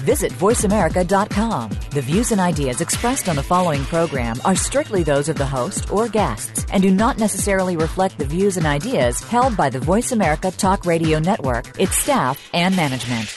Visit VoiceAmerica.com. The views and ideas expressed on the following program are strictly those of the host or guests and do not necessarily reflect the views and ideas held by the Voice America Talk Radio Network, its staff, and management.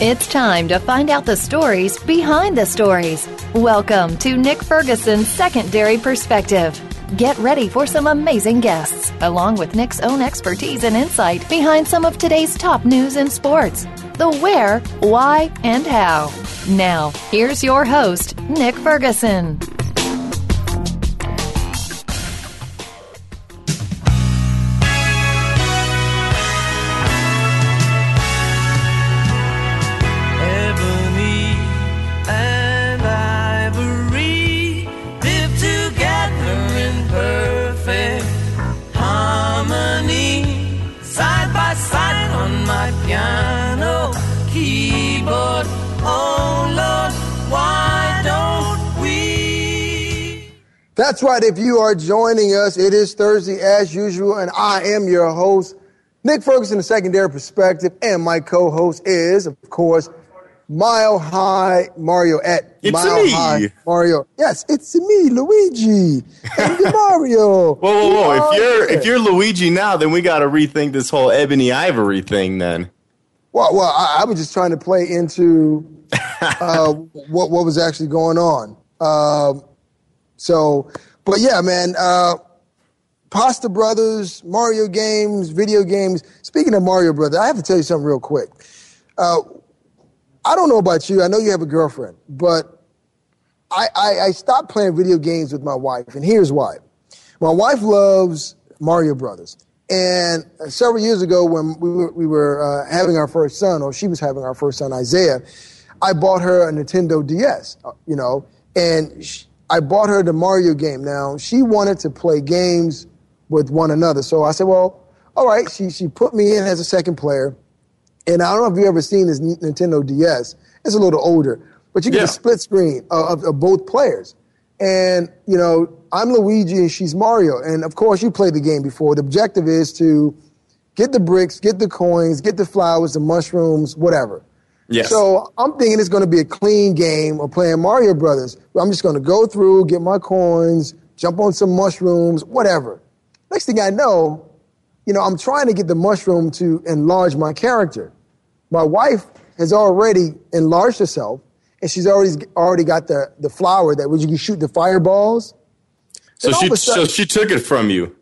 It's time to find out the stories behind the stories. Welcome to Nick Ferguson's Secondary Perspective. Get ready for some amazing guests, along with Nick's own expertise and insight behind some of today's top news in sports the where, why, and how. Now, here's your host, Nick Ferguson. That's right. If you are joining us, it is Thursday as usual, and I am your host, Nick Ferguson, the secondary perspective, and my co-host is, of course, Mile High Mario at It's Mile me. High Mario. Yes, it's me, Luigi, and Mario. Whoa, whoa, whoa! If you're if you're Luigi now, then we got to rethink this whole ebony ivory thing. Then well, well, I, I was just trying to play into uh, what what was actually going on. Um, so, but yeah, man. Uh, Pasta Brothers, Mario games, video games. Speaking of Mario Brothers, I have to tell you something real quick. Uh, I don't know about you. I know you have a girlfriend, but I, I, I stopped playing video games with my wife, and here's why. My wife loves Mario Brothers. And several years ago, when we were, we were uh, having our first son, or she was having our first son, Isaiah, I bought her a Nintendo DS, uh, you know, and sh I bought her the Mario game. Now, she wanted to play games with one another. So I said, well, all right. She, she put me in as a second player. And I don't know if you've ever seen this Nintendo DS. It's a little older, but you get Yeah. a split screen of, of, of both players. And, you know, I'm Luigi and she's Mario. And of course, you played the game before. The objective is to get the bricks, get the coins, get the flowers, the mushrooms, whatever. Yes, So I'm thinking it's going to be a clean game of playing Mario Brothers. I'm just going to go through, get my coins, jump on some mushrooms, whatever. Next thing I know, you know, I'm trying to get the mushroom to enlarge my character. My wife has already enlarged herself, and she's already already got the, the flower that you can shoot the fireballs. so she a so she took it from you.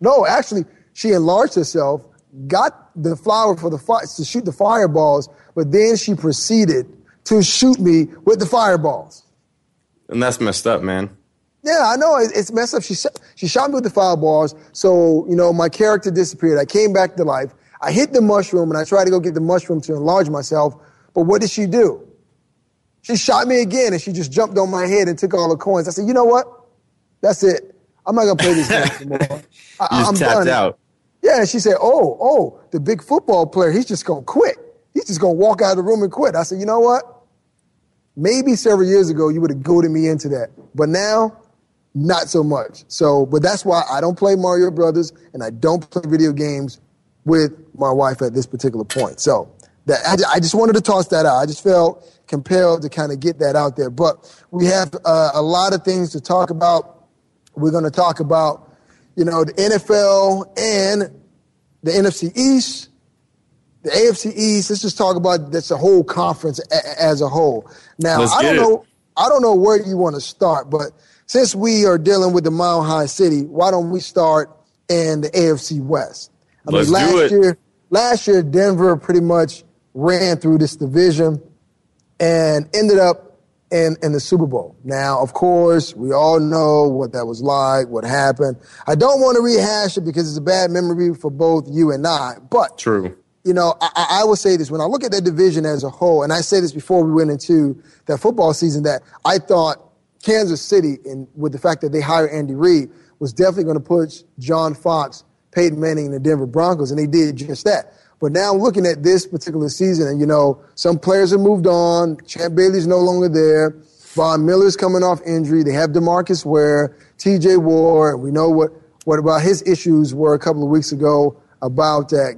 No, actually, she enlarged herself, got the flower for the fi- to shoot the fireballs, but then she proceeded to shoot me with the fireballs. And that's messed up, man. Yeah, I know it's messed up. She shot, she shot me with the fireballs, so you know my character disappeared. I came back to life. I hit the mushroom and I tried to go get the mushroom to enlarge myself, but what did she do? She shot me again and she just jumped on my head and took all the coins. I said, you know what? That's it. I'm not gonna play this game anymore. I, I'm tapped done. out. Yeah, and she said, "Oh, oh, the big football player, he's just gonna quit. He's just gonna walk out of the room and quit." I said, "You know what? Maybe several years ago you would have goaded me into that, but now, not so much. So, but that's why I don't play Mario Brothers and I don't play video games with my wife at this particular point. So, that I, I just wanted to toss that out. I just felt compelled to kind of get that out there. But we have uh, a lot of things to talk about. We're going to talk about, you know, the NFL and the NFC East, the AFC East. Let's just talk about that's a whole conference a- as a whole. Now, Let's I don't it. know, I don't know where you want to start, but since we are dealing with the Mile High City, why don't we start in the AFC West? I Let's mean, last year, last year Denver pretty much ran through this division and ended up in, in the Super Bowl. Now, of course, we all know what that was like, what happened. I don't want to rehash it because it's a bad memory for both you and I, but True. You know, I, I- will say this when I look at that division as a whole, and I say this before we went into that football season, that I thought Kansas City, and with the fact that they hired Andy Reid, was definitely going to push John Fox, Peyton Manning, and the Denver Broncos, and they did just that. But now looking at this particular season, and you know, some players have moved on. Champ Bailey's no longer there. Von Miller's coming off injury. They have Demarcus Ware, T.J. Ward. We know what what about his issues were a couple of weeks ago about uh,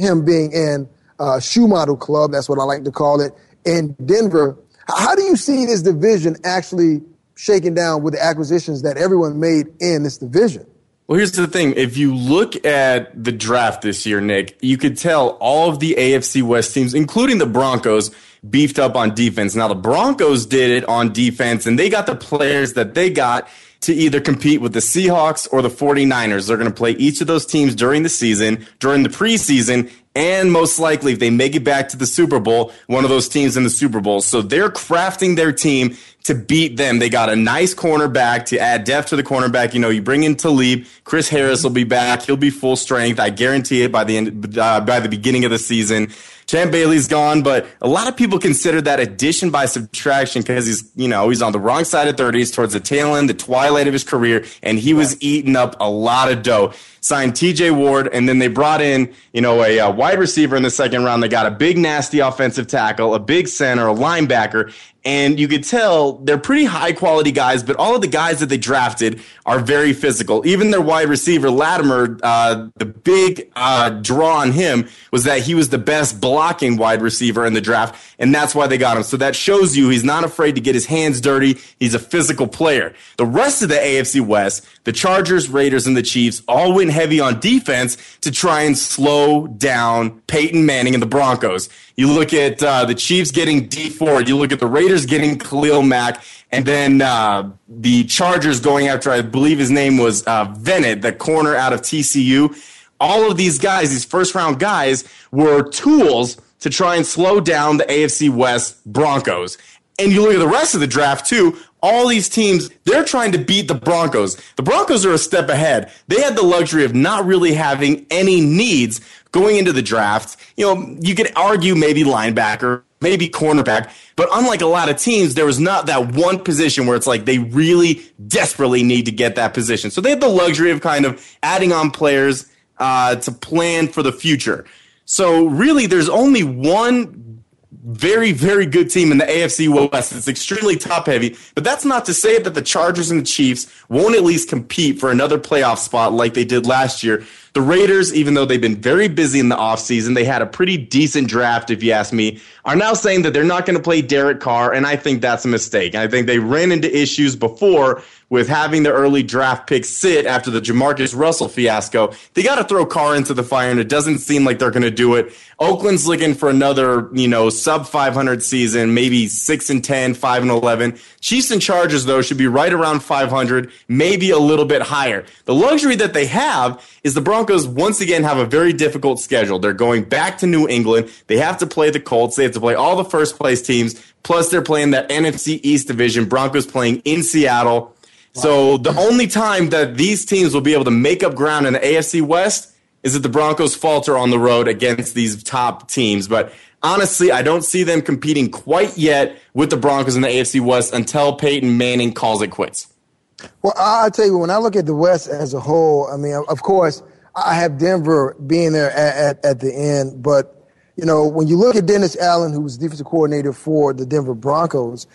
him being in uh, shoe model club. That's what I like to call it in Denver. How do you see this division actually shaking down with the acquisitions that everyone made in this division? Well, here's the thing. If you look at the draft this year, Nick, you could tell all of the AFC West teams, including the Broncos, beefed up on defense. Now, the Broncos did it on defense, and they got the players that they got to either compete with the Seahawks or the 49ers. They're going to play each of those teams during the season, during the preseason, and most likely, if they make it back to the Super Bowl, one of those teams in the Super Bowl. So they're crafting their team to beat them. They got a nice cornerback to add depth to the cornerback. You know, you bring in Talib, Chris Harris will be back. He'll be full strength. I guarantee it by the end, uh, by the beginning of the season. Champ Bailey's gone, but a lot of people consider that addition by subtraction because he's, you know, he's on the wrong side of 30s towards the tail end, the twilight of his career, and he was eating up a lot of dough. Signed TJ Ward, and then they brought in, you know, a, a wide receiver in the second round. They got a big, nasty offensive tackle, a big center, a linebacker, and you could tell they're pretty high quality guys, but all of the guys that they drafted are very physical. Even their wide receiver, Latimer, uh, the big uh, draw on him was that he was the best blocking wide receiver in the draft, and that's why they got him. So that shows you he's not afraid to get his hands dirty. He's a physical player. The rest of the AFC West, the Chargers, Raiders, and the Chiefs all went heavy on defense to try and slow down Peyton Manning and the Broncos. You look at uh, the Chiefs getting Dee Ford. You look at the Raiders getting Khalil Mack. And then uh, the Chargers going after, I believe his name was uh, the corner out of TCU. All of these guys, these first round guys, were tools to try and slow down the AFC West Broncos. And you look at the rest of the draft too. All these teams, they're trying to beat the Broncos. The Broncos are a step ahead. They had the luxury of not really having any needs going into the draft. You know, you could argue maybe linebacker, maybe cornerback, but unlike a lot of teams, there was not that one position where it's like they really desperately need to get that position. So they had the luxury of kind of adding on players uh, to plan for the future. So really, there's only one very, very good team in the AFC West. It's extremely top heavy, but that's not to say that the Chargers and the Chiefs won't at least compete for another playoff spot like they did last year. The Raiders, even though they've been very busy in the offseason, they had a pretty decent draft, if you ask me, are now saying that they're not going to play Derek Carr, and I think that's a mistake. I think they ran into issues before with having the early draft pick sit after the Jamarcus Russell fiasco. They got to throw Carr into the fire, and it doesn't seem like they're going to do it. Oakland's looking for another, you know, sub 500 season, maybe 6 and 10, 5 and 11. Chiefs and Chargers, though, should be right around 500, maybe a little bit higher. The luxury that they have is the Broncos once again have a very difficult schedule. They're going back to New England. They have to play the Colts. They have to play all the first place teams. Plus, they're playing that NFC East division. Broncos playing in Seattle. So the only time that these teams will be able to make up ground in the AFC West is if the Broncos falter on the road against these top teams. But honestly, I don't see them competing quite yet with the Broncos in the AFC West until Peyton Manning calls it quits. Well, I'll tell you, when I look at the West as a whole, I mean, of course, I have Denver being there at, at, at the end, but you know, when you look at Dennis Allen, who was defensive coordinator for the Denver Broncos,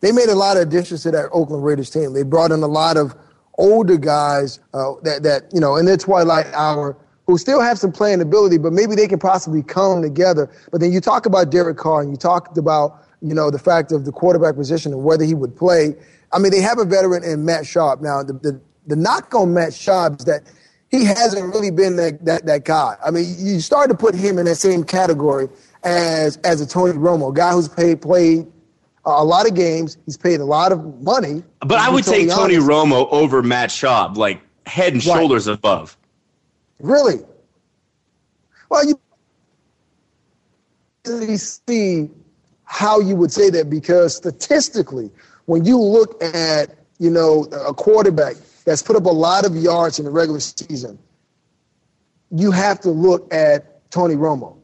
they made a lot of additions to that Oakland Raiders team. They brought in a lot of older guys uh, that, that, you know, in their twilight hour who still have some playing ability, but maybe they can possibly come together. But then you talk about Derek Carr and you talked about, you know, the fact of the quarterback position and whether he would play. I mean, they have a veteran in Matt Schaub. Now, the, the, the knock on Matt Schaub is that he hasn't really been that, that, that guy. I mean, you start to put him in that same category as, as a Tony Romo, a guy who's paid, played a lot of games. He's paid a lot of money. But I would totally take Tony honest. Romo over Matt Schaub, like head and right. shoulders above. Really? Well, you see how you would say that because statistically, when you look at you know a quarterback that's put up a lot of yards in the regular season, you have to look at Tony Romo.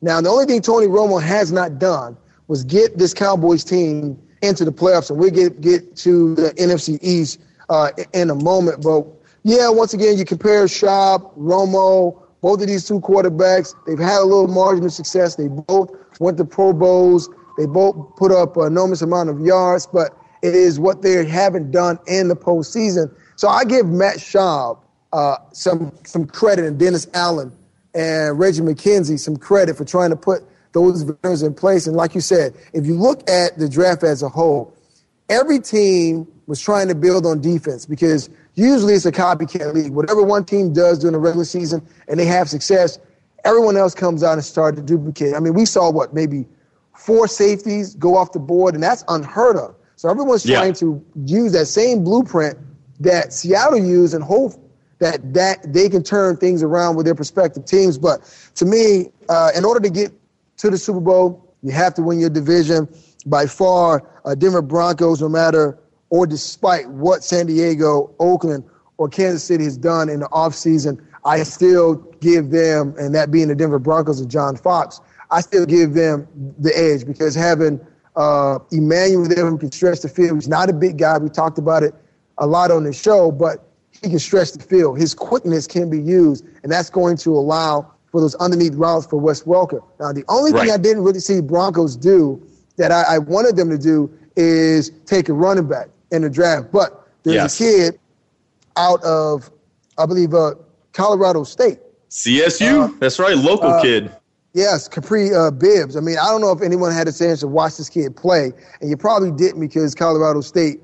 Now, the only thing Tony Romo has not done was get this Cowboys team into the playoffs, and we'll get get to the NFC East uh, in a moment. But yeah, once again, you compare Schaub, Romo, both of these two quarterbacks, they've had a little margin of success. They both went to Pro Bowls. They both put up an enormous amount of yards, but it is what they haven't done in the postseason. So I give Matt Schaub uh, some some credit and Dennis Allen and Reggie McKenzie some credit for trying to put those veterans in place. And like you said, if you look at the draft as a whole, every team was trying to build on defense because usually it's a copycat league. Whatever one team does during the regular season and they have success, everyone else comes out and starts to duplicate. I mean, we saw what maybe four safeties go off the board, and that's unheard of. So everyone's Yeah. trying to use that same blueprint that Seattle used and hope that that they can turn things around with their prospective teams. But to me, uh, in order to get to the Super Bowl, you have to win your division. By far, uh, Denver Broncos, no matter or despite what San Diego, Oakland, or Kansas City has done in the offseason, I still give them, and that being the Denver Broncos and John Fox, I still give them the edge because having uh, Emmanuel there who can stretch the field, he's not a big guy. We talked about it a lot on the show, but he can stretch the field. His quickness can be used, and that's going to allow for those underneath routes for Wes Welker. Now, the only thing I didn't really see Broncos do that I, I wanted them to do is take a running back in the draft. But there's Yes. a kid out of, I believe, uh, Colorado State. CSU. That's right, local kid. Yes, Kapri uh, Bibbs. I mean, I don't know if anyone had a chance to watch this kid play, and you probably didn't because Colorado State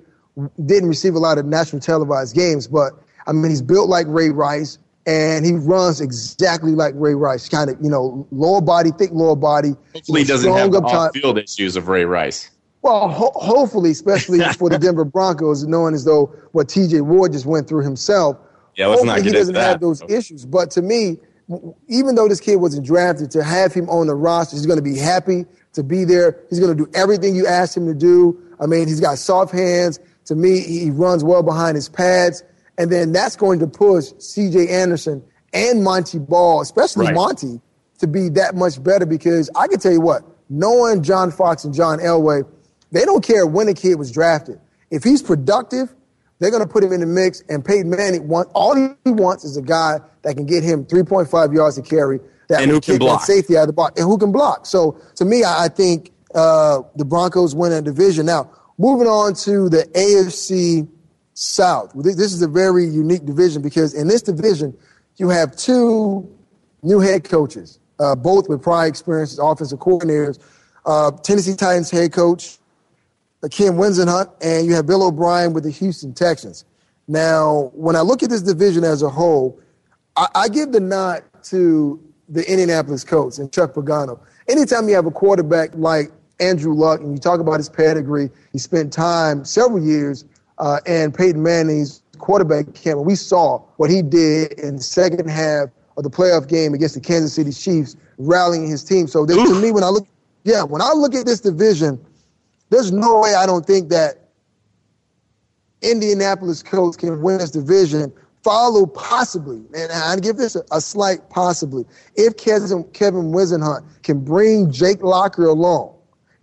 didn't receive a lot of national televised games. But I mean, he's built like Ray Rice, and he runs exactly like Ray Rice. Kind of, you know, lower body, thick lower body. Hopefully, he doesn't have up off-field issues of Ray Rice. Well, ho- hopefully, especially for the Denver Broncos, knowing as though what T.J. Ward just went through himself. Yeah, let's not hopefully get he doesn't into have that. those issues. But to me, even though this kid wasn't drafted, to have him on the roster, he's going to be happy to be there. He's going to do everything you asked him to do. I mean, he's got soft hands. To me, he runs well behind his pads. And then that's going to push C.J. Anderson and Montee Ball, especially Right. Montee, to be that much better because I can tell you what, knowing John Fox and John Elway, they don't care when a kid was drafted. If he's productive, they're going to put him in the mix. And Peyton Manning, want, all he wants is a guy that can get him 3.5 yards to carry, that And who can kick block. that safety out of the box, and who can block. So to me, I, think uh, the Broncos win that division. Now, moving on to the AFC South. This is a very unique division because in this division, you have two new head coaches, uh, both with prior experience as offensive coordinators. Uh, Tennessee Titans head coach Kim Ken Whisenhunt, and you have Bill O'Brien with the Houston Texans. Now, when I look at this division as a whole, I, I give the nod to the Indianapolis Colts and Chuck Pagano. Anytime you have a quarterback like Andrew Luck, and you talk about his pedigree, he spent time, several years, uh, in Peyton Manning's quarterback camp, and we saw what he did in the second half of the playoff game against the Kansas City Chiefs, rallying his team. So this, to me, when I look, yeah, when I look at this division, there's no way I don't think that Indianapolis Colts can win this division. Follow possibly, and I give this a, a slight possibly, if Kevin, Kevin Whisenhunt can bring Jake Locker along.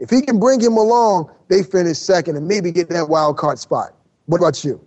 If he can bring him along, they finish second and maybe get that wild card spot. What about you?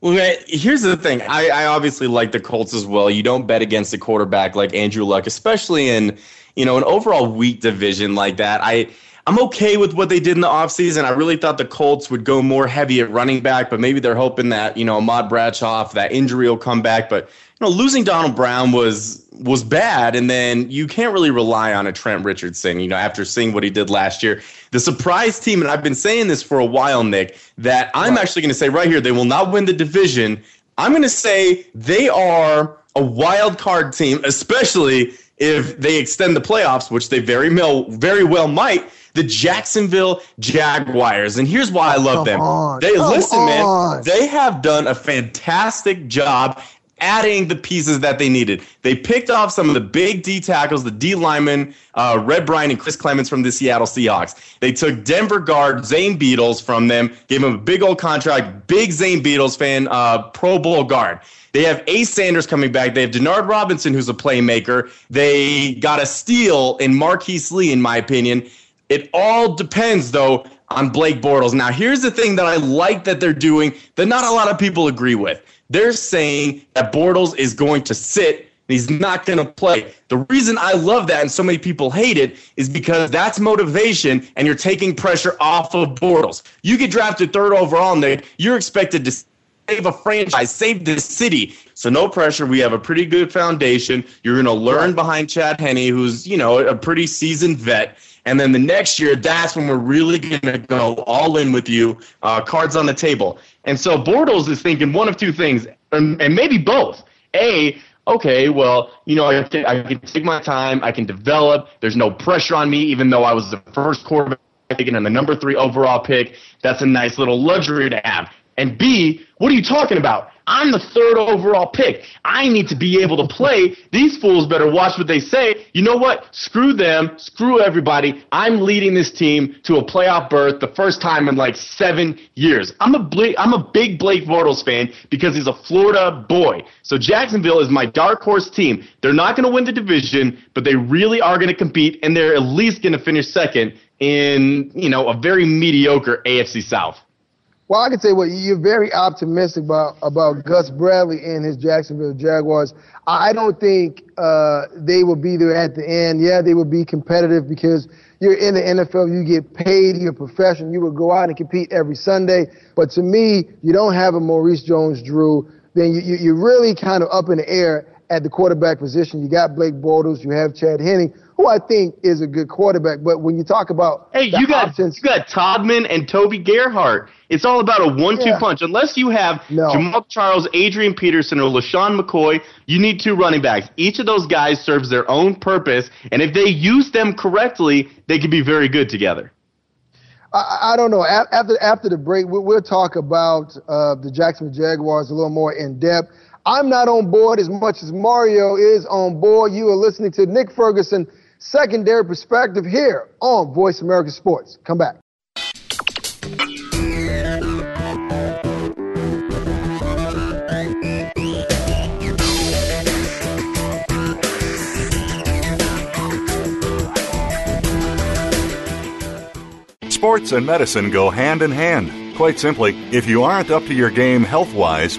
Well, here's the thing. I, I obviously like the Colts as well. You don't bet against a quarterback like Andrew Luck, especially in you know an overall weak division like that. I I'm okay with what they did in the offseason. I really thought the Colts would go more heavy at running back, but maybe they're hoping that you know Ahmad Bradshaw, that injury will come back. But you know, losing Donald Brown was was bad, and then you can't really rely on a Trent Richardson. You know, after seeing what he did last year, the surprise team, and I've been saying this for a while, Nick, that I'm actually going to say right here, they will not win the division. I'm going to say they are a wild card team, especially if they extend the playoffs, which they very well, very well might. The Jacksonville Jaguars, and here's why I love Come them. on. They Come listen, on. man. They have done a fantastic job adding the pieces that they needed. They picked off some of the big D tackles, the D linemen, uh, Red Bryant and Chris Clemons from the Seattle Seahawks. They took Denver guard Zane Beadles from them, gave him a big old contract, big Zane Beadles fan, uh, Pro Bowl guard. They have Ace Sanders coming back. They have Denard Robinson, who's a playmaker. They got a steal in Marquise Lee, in my opinion. It all depends, though, on Blake Bortles. Now, here's the thing that I like that they're doing that not a lot of people agree with. They're saying that Bortles is going to sit he's not going to play. The reason I love that and so many people hate it is because that's motivation and you're taking pressure off of Bortles. You get drafted third overall, Nick, you're expected to save a franchise, save the city. So no pressure. We have a pretty good foundation. You're going to learn behind Chad Henne, who's, you know, a pretty seasoned vet. And then the next year, that's when we're really going to go all in with you, uh, cards on the table. And so Bortles is thinking one of two things, and, maybe both. A, okay, well, you know, I can, I can take my time, I can develop. There's no pressure on me, even though I was the first quarterback taken and the number three overall pick. That's a nice little luxury to have. And B, what are you talking about? I'm the third overall pick. I need to be able to play. These fools better watch what they say. You know what? Screw them. Screw everybody. I'm leading this team to a playoff berth the first time in like seven years. I'm a Blake, I'm a big Blake Bortles fan because he's a Florida boy. So Jacksonville is my dark horse team. They're not going to win the division, but they really are going to compete, and they're at least going to finish second in you know a very mediocre AFC South. Well, I can say what well, you're very optimistic about about Gus Bradley and his Jacksonville Jaguars. I don't think uh, they will be there at the end. Yeah, they will be competitive because you're in the NFL, you get paid, you're a professional, you will go out and compete every Sunday. But to me, you don't have a Maurice Jones-Drew, then you, you, you're really kind of up in the air at the quarterback position. You got Blake Bortles, you have Chad Henne, who I think is a good quarterback. But when you talk about hey, you got options, you got Todman and Toby Gerhart. It's all about a one-two yeah. punch. Unless you have no. Jamaal Charles, Adrian Peterson, or LeSean McCoy, you need two running backs. Each of those guys serves their own purpose, and if they use them correctly, they can be very good together. I, I don't know. After after the break, we'll, we'll talk about uh, the Jacksonville Jaguars a little more in depth. I'm not on board as much as Mario is on board. You are listening to Nick Ferguson secondary perspective here on Voice America Sports. Come back. Sports and medicine go hand in hand. Quite simply, if you aren't up to your game health wise,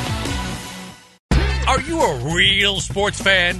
You a real sports fan?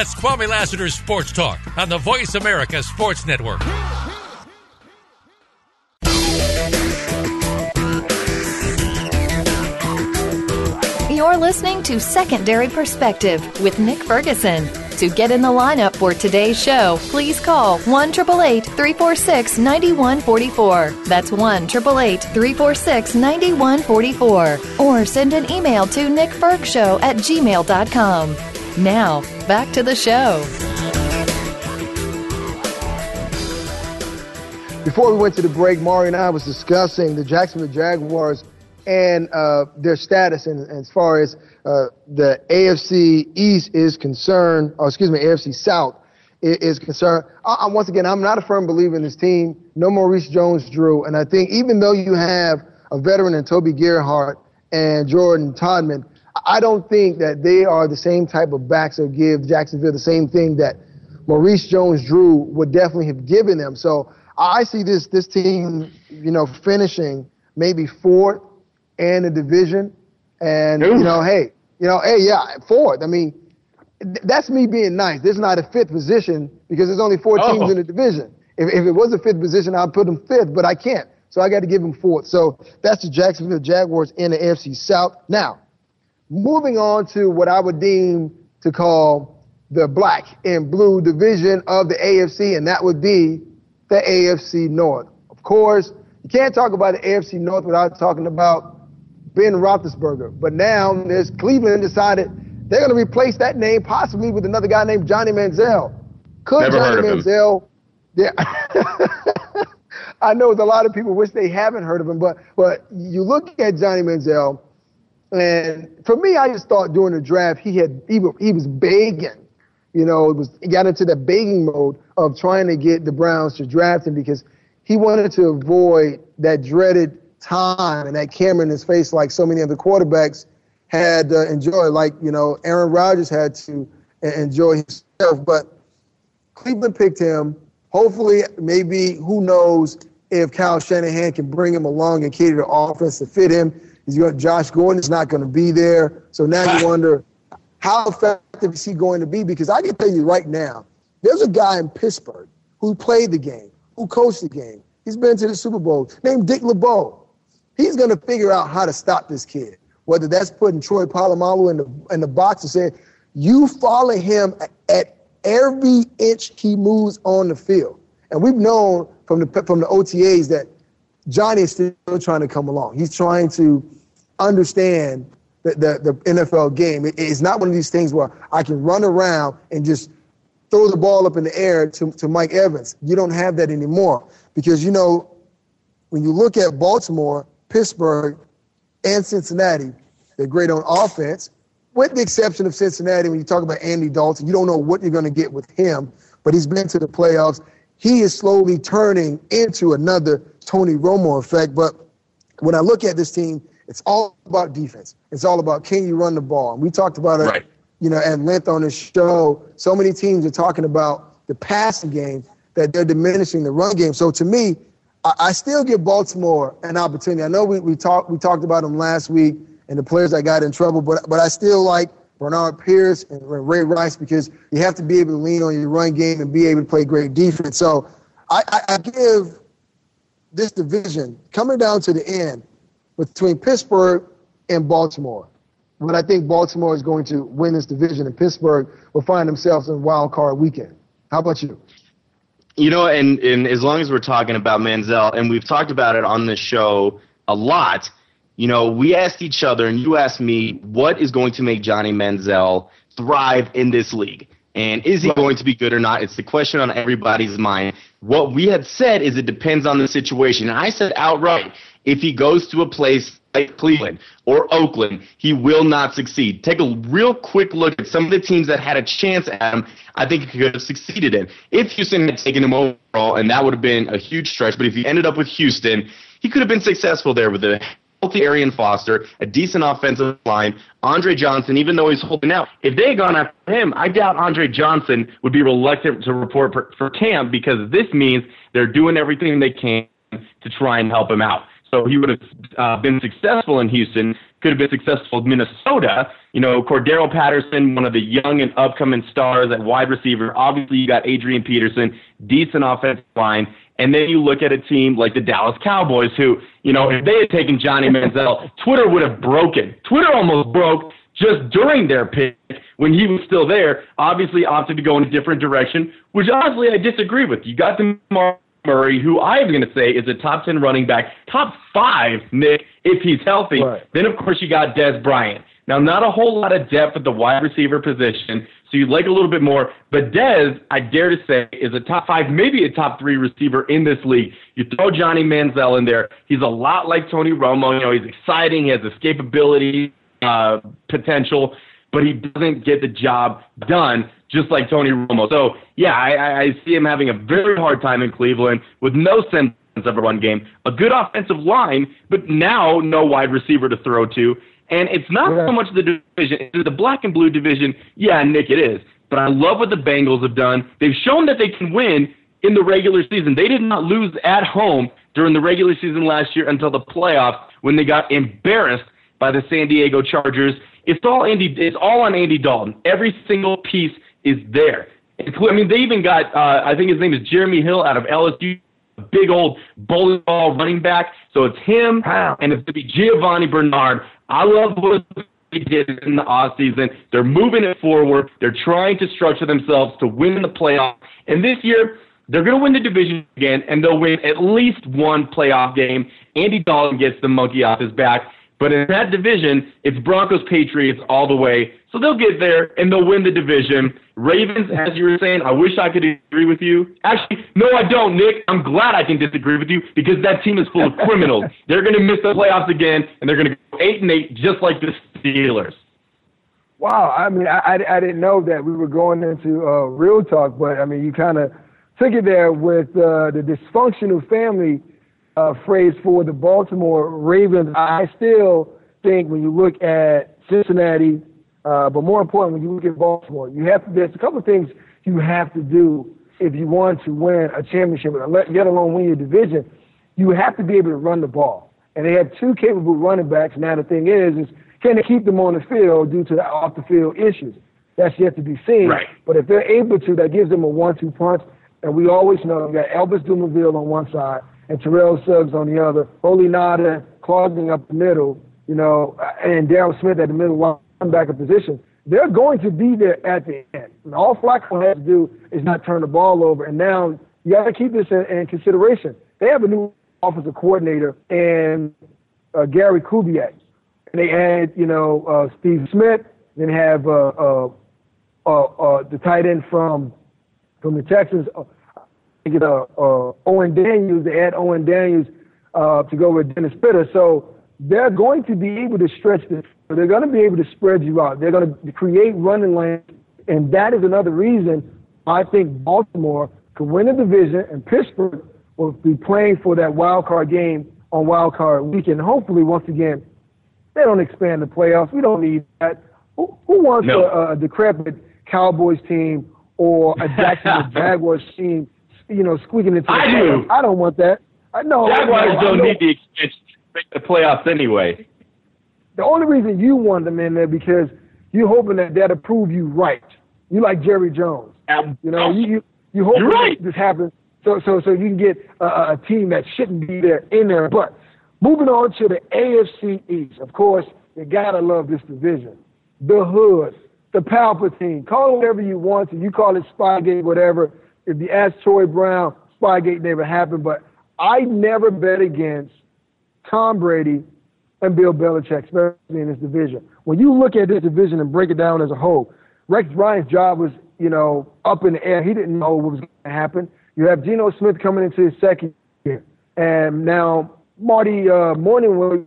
Kwame Lassiter's Sports Talk on the Voice America Sports Network. You're listening to Secondary Perspective with Nick Ferguson. To get in the lineup for today's show, please call 1 346 9144. That's 1 346 9144. Or send an email to nickfergshow at gmail.com. Now, back to the show. Before we went to the break, Mari and I was discussing the Jacksonville Jaguars and uh, their status and, as far as uh, the AFC East is concerned, or excuse me, AFC South is, is concerned. I, I, once again, I'm not a firm believer in this team. No Maurice Jones-Drew, and I think even though you have a veteran in Toby Gerhart and Jordan Todman, I don't think that they are the same type of backs that give Jacksonville the same thing that Maurice Jones-Drew would definitely have given them. So I see this this team, you know, finishing maybe fourth in the division, and Ooh. you know, hey, you know, hey, yeah, fourth. I mean, th- that's me being nice. This is not a fifth position because there's only four teams oh. in the division. If, if it was a fifth position, I'd put them fifth, but I can't. So I got to give them fourth. So that's the Jacksonville Jaguars in the AFC South. Now, moving on to what I would deem to call the black and blue division of the AFC, and that would be the AFC North. Of course, you can't talk about the AFC North without talking about Ben Roethlisberger. But now there's Cleveland decided they're going to replace that name possibly with another guy named Johnny Manziel. Could Never Johnny Manziel? Yeah. I know a lot of people wish they haven't heard of him, but but you look at Johnny Manziel, and for me, I just thought during the draft he had he, he was begging, you know, it was he got into the begging mode of trying to get the Browns to draft him because he wanted to avoid that dreaded time and that camera in his face like so many other quarterbacks had uh, enjoyed, like you know Aaron Rodgers had to enjoy himself. But Cleveland picked him. Hopefully, maybe who knows if Kyle Shanahan can bring him along and cater the offense to fit him. He's going. Josh Gordon is not going to be there, so now you wonder how effective is he going to be? Because I can tell you right now, there's a guy in Pittsburgh who played the game, who coached the game. He's been to the Super Bowl, named Dick LeBeau. He's going to figure out how to stop this kid. Whether that's putting Troy Polamalu in the in the box and saying, "You follow him at every inch he moves on the field." And we've known from the from the OTAs that Johnny is still trying to come along. He's trying to understand the, the, the NFL game. It, it's not one of these things where I can run around and just throw the ball up in the air to, to Mike Evans. You don't have that anymore because, you know, when you look at Baltimore, Pittsburgh, and Cincinnati, they're great on offense, with the exception of Cincinnati. When you talk about Andy Dalton, you don't know what you're going to get with him, but he's been to the playoffs. He is slowly turning into another Tony Romo effect. But when I look at this team, it's all about defense. It's all about can you run the ball. And we talked about it, right. you know, at length on the show. So many teams are talking about the passing game that they're diminishing the run game. So to me, I, I still give Baltimore an opportunity. I know we, we talked we talked about them last week and the players that got in trouble, but but I still like Bernard Pierce and Ray Rice because you have to be able to lean on your run game and be able to play great defense. So I, I, I give this division coming down to the end between Pittsburgh and Baltimore. But I think Baltimore is going to win this division, and Pittsburgh will find themselves in wild card weekend. How about you? You know, and, and as long as we're talking about Manziel, and we've talked about it on this show a lot, you know, we asked each other, and you asked me, what is going to make Johnny Manziel thrive in this league? And is he going to be good or not? It's the question on everybody's mind. What we had said is it depends on the situation. And I said outright, if he goes to a place like Cleveland or Oakland, he will not succeed. Take a real quick look at some of the teams that had a chance at him. I think he could have succeeded in. If Houston had taken him overall, and that would have been a huge stretch, but if he ended up with Houston, he could have been successful there with a healthy Arian Foster, a decent offensive line, Andre Johnson, even though he's holding out. If they had gone after him, I doubt Andre Johnson would be reluctant to report for, for camp because this means they're doing everything they can to try and help him out. So he would have uh, been successful in Houston, could have been successful in Minnesota. You know, Cordarrelle Patterson, one of the young and upcoming stars at wide receiver. Obviously, you got Adrian Peterson, decent offensive line. And then you look at a team like the Dallas Cowboys, who, you know, if they had taken Johnny Manziel, Twitter would have broken. Twitter almost broke just during their pick when he was still there. Obviously, opted to go in a different direction, which honestly I disagree with. You got the Murray, who I am going to say is a top 10 running back, top five, Nick, if he's healthy. Right. Then, of course, you got Dez Bryant. Now, not a whole lot of depth at the wide receiver position, so you'd like a little bit more. But Dez, I dare to say, is a top five, maybe a top three receiver in this league. You throw Johnny Manziel in there. He's a lot like Tony Romo. You know, he's exciting. He has escapability uh, potential, but he doesn't get the job done just like Tony Romo. So, yeah, I, I see him having a very hard time in Cleveland with no sense of a run game, a good offensive line, but now no wide receiver to throw to. And it's not yeah. so much the division, it's the black and blue division. Yeah, Nick, it is. but I love what the Bengals have done. They've shown that they can win in the regular season. They did not lose at home during the regular season last year until the playoffs when they got embarrassed by the San Diego Chargers. It's all Andy. It's all on Andy Dalton. Every single piece is there. I mean, they even got. Uh, I think his name is Jeremy Hill out of LSU. A big old bowling ball running back. So it's him, wow. and it's going to be Giovani Bernard. I love what they did in the off season. They're moving it forward. They're trying to structure themselves to win the playoff. And this year, they're going to win the division again, and they'll win at least one playoff game. Andy Dalton gets the monkey off his back. But in that division, it's Broncos Patriots all the way. So they'll get there and they'll win the division. Ravens, as you were saying, I wish I could agree with you. Actually, no, I don't, Nick. I'm glad I can disagree with you because that team is full of criminals. they're going to miss the playoffs again, and they're going to go eight and eight, just like the Steelers. Wow, I mean, I, I, I didn't know that we were going into uh, real talk, but I mean, you kind of took it there with uh, the dysfunctional family uh, phrase for the Baltimore Ravens. I still think when you look at Cincinnati, uh, but more important, when you look at Baltimore, you have to, there's a couple of things you have to do if you want to win a championship, let alone win your division. You have to be able to run the ball. And they have two capable running backs. Now the thing is, is can they keep them on the field due to the off the field issues? That's yet to be seen. Right. But if they're able to, that gives them a one-two punch. And we always know you got Elvis Dumervil on one side and Terrell Suggs on the other. Holy clogging up the middle, you know, and Daryl Smith at the middle linebacker position. They're going to be there at the end. And all Flacco has to do is not turn the ball over. And now you got to keep this in, in, consideration. They have a new offensive coordinator and uh, Gary Kubiak. And they add, you know, uh, Steve Smith. Then have uh, uh, uh, uh the tight end from from the Texans, get uh, uh, Owen Daniels, they add Owen Daniels uh, to go with Dennis Pitta. So they're going to be able to stretch this. They're going to be able to spread you out. They're going to create running lanes. And that is another reason I think Baltimore could win the division and Pittsburgh will be playing for that wild card game on wild card weekend. Hopefully, once again, they don't expand the playoffs. We don't need that. Who, who wants no. a, a decrepit Cowboys team or a Jacksonville Jaguars team you know, squeaking into the I playoffs. I don't want that. I know. Jaguars I don't need the extension to make the playoffs anyway. The only reason you want them in there because you're hoping that that'll prove you right. You like Jerry Jones. Um, you know, you you, you hope right. this happens so so so you can get a, a team that shouldn't be there in there. But moving on to the AFC East, of course, you gotta love this division. The Hood, the Palpatine, call it whatever you want to. You call it Spygate, whatever if you ask Troy Brown, Spygate never happened, but I never bet against Tom Brady and Bill Belichick, especially in this division. When you look at this division and break it down as a whole, Rex Ryan's job was, you know, up in the air. He didn't know what was going to happen. You have Geno Smith coming into his second year, and now Marty uh, Mornhinweg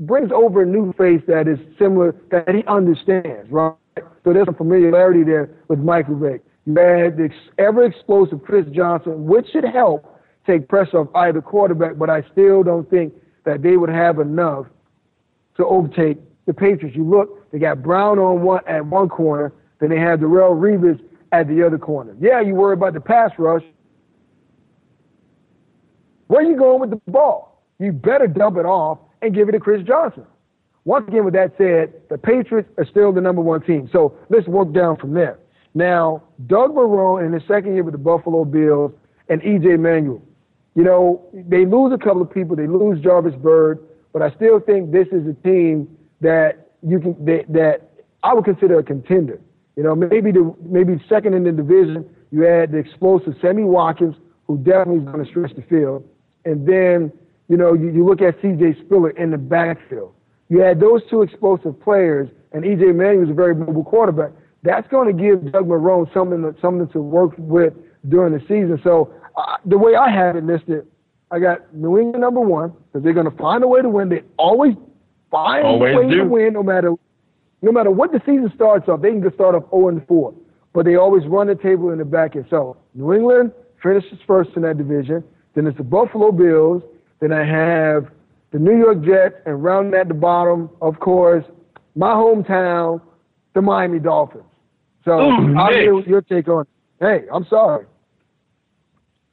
brings over a new face that is similar that he understands, right? So there's some familiarity there with Michael Vick. Had the ever explosive Chris Johnson, which should help take pressure off either quarterback, but I still don't think that they would have enough to overtake the Patriots. You look, they got Brown on one at one corner, then they have Darrelle Revis at the other corner. Yeah, you worry about the pass rush. Where are you going with the ball? You better dump it off and give it to Chris Johnson. Once again, with that said, the Patriots are still the number one team. So let's work down from there. Now, Doug Marrone in his second year with the Buffalo Bills and EJ Manuel, you know, they lose a couple of people. They lose Jairus Byrd, but I still think this is a team that you can that, that I would consider a contender. You know, maybe the maybe second in the division. You add the explosive Sammy Watkins, who definitely is going to stretch the field, and then you know you, you look at C.J. Spiller in the backfield. You add those two explosive players, and E.J. Manuel is a very mobile quarterback that's going to give Doug Marrone something to, something to work with during the season. So uh, the way I have it listed, I got New England number one because they're going to find a way to win. They always find always a way do. to win, no matter no matter what the season starts off. They can just start off 0 and 4, but they always run the table in the back end. So New England finishes first in that division. Then it's the Buffalo Bills. Then I have the New York Jets, and rounding at the bottom, of course, my hometown, the Miami Dolphins. So Ooh, I'll hear your take on. Hey, I'm sorry.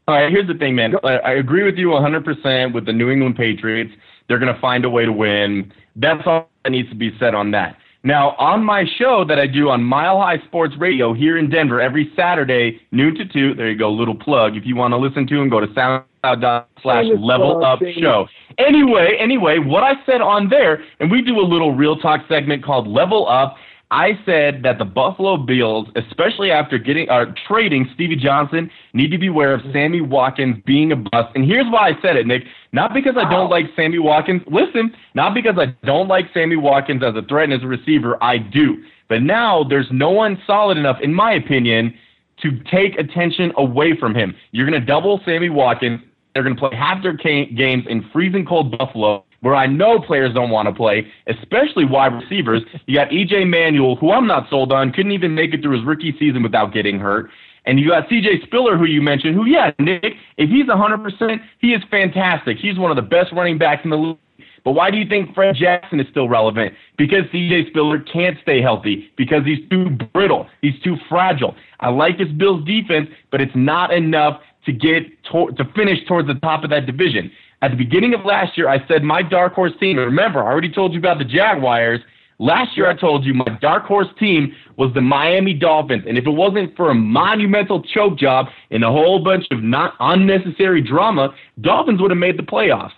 All right, here's the thing, man. I agree with you 100% with the New England Patriots. They're going to find a way to win. That's all that needs to be said on that. Now, on my show that I do on Mile High Sports Radio here in Denver every Saturday, noon to 2, there you go, little plug. If you want to listen to them, go to soundcloud slash level up show. Anyway, anyway, what I said on there, and we do a little real talk segment called Level Up. I said that the Buffalo Bills, especially after getting uh, trading Stevie Johnson, need to beware of Sammy Watkins being a bust. And here's why I said it, Nick. Not because I don't like Sammy Watkins. Listen, not because I don't like Sammy Watkins as a threat and as a receiver. I do. But now there's no one solid enough, in my opinion, to take attention away from him. You're going to double Sammy Watkins. They're going to play half their games in freezing cold Buffalo, where I know players don't want to play, especially wide receivers. You got EJ Manuel, who I'm not sold on, couldn't even make it through his rookie season without getting hurt. And you got CJ Spiller, who you mentioned, who, yeah, Nick, if he's 100%, he is fantastic. He's one of the best running backs in the league. But why do you think Fred Jackson is still relevant? Because CJ Spiller can't stay healthy because he's too brittle. He's too fragile. I like this Bills defense, but it's not enough to get to, to finish towards the top of that division. At the beginning of last year, I said my dark horse team. Remember, I already told you about the Jaguars. Last year, I told you my dark horse team was the Miami Dolphins, and if it wasn't for a monumental choke job and a whole bunch of not unnecessary drama, Dolphins would have made the playoffs.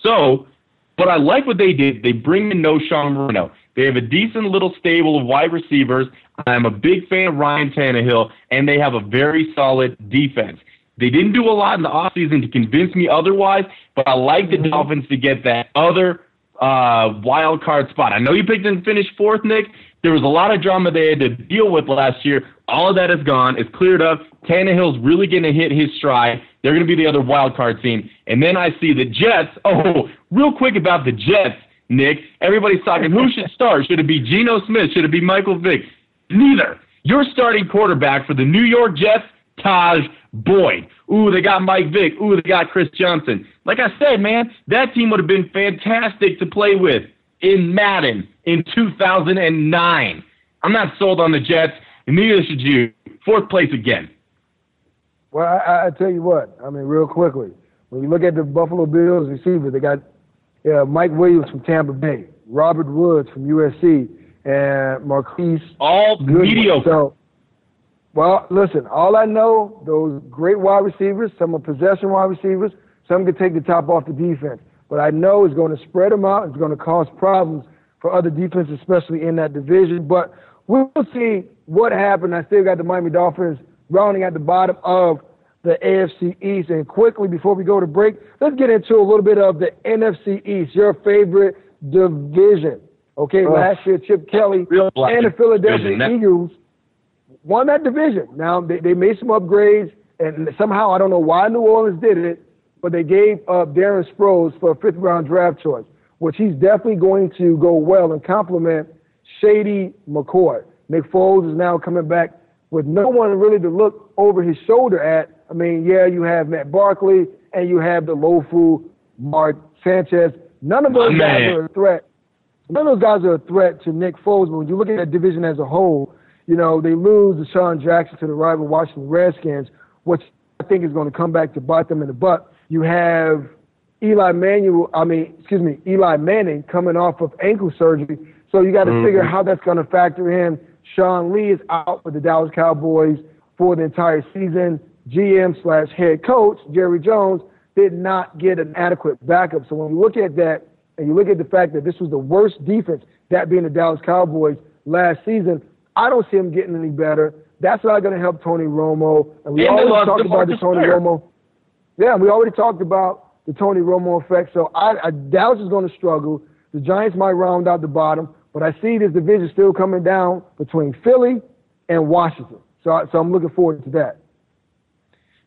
So, but I like what they did. They bring in Knowshon Moreno. They have a decent little stable of wide receivers. I'm a big fan of Ryan Tannehill, and they have a very solid defense. They didn't do a lot in the offseason to convince me otherwise, but I like the Dolphins to get that other uh, wild card spot. I know you picked them to finish fourth, Nick. There was a lot of drama they had to deal with last year. All of that is gone. It's cleared up. Tannehill's really going to hit his stride. They're going to be the other wild card team. And then I see the Jets. Oh, real quick about the Jets, Nick. Everybody's talking who should start. Should it be Geno Smith? Should it be Michael Vick? Neither. Your starting quarterback for the New York Jets, Tajh Boyd. Ooh, they got Mike Vick. Ooh, they got Chris Johnson. Like I said, man, that team would have been fantastic to play with in Madden in 2009. I'm not sold on the Jets, and neither should you. Fourth place again. Well, I, I tell you what. I mean, real quickly, when you look at the Buffalo Bills receivers, they got uh, Mike Williams from Tampa Bay, Robert Woods from USC, and Marquise All Goodwin. mediocre. So, well, listen, all I know, those great wide receivers, some are possession wide receivers, some can take the top off the defense. But I know it's going to spread them out. It's going to cause problems for other defenses, especially in that division. But we'll see what happened. I still got the Miami Dolphins rounding at the bottom of the AFC East. And quickly, before we go to break, let's get into a little bit of the NFC East, your favorite division. Okay, last year, Chip Kelly and the Philadelphia Eagles won that division. Now they, they made some upgrades, and somehow I don't know why New Orleans did it, but they gave up Darren Sproles for a fifth round draft choice, which he's definitely going to go well and complement Shady McCoy. Nick Foles is now coming back with no one really to look over his shoulder at. I mean, yeah, you have Matt Barkley and you have the Lofu, Mark Sanchez. None of those My guys man. are a threat. None of those guys are a threat to Nick Foles, but when you look at that division as a whole, you know, they lose DeSean Jackson to the rival Washington Redskins, which I think is going to come back to bite them in the butt. You have Eli Manuel, I mean, excuse me, Eli Manning coming off of ankle surgery. So you got to mm-hmm. figure how that's going to factor in. Sean Lee is out with the Dallas Cowboys for the entire season. GM slash head coach Jerry Jones did not get an adequate backup. So when you look at that and you look at the fact that this was the worst defense, that being the Dallas Cowboys last season, I don't see him getting any better. That's not going to help Tony Romo. And we And lost talked about the Tony. Romo. Yeah, we already talked about the Tony Romo effect. So I, I Dallas is going to struggle. The Giants might round out the bottom, but I see this division still coming down between Philly and Washington. So, I- so I'm looking forward to that.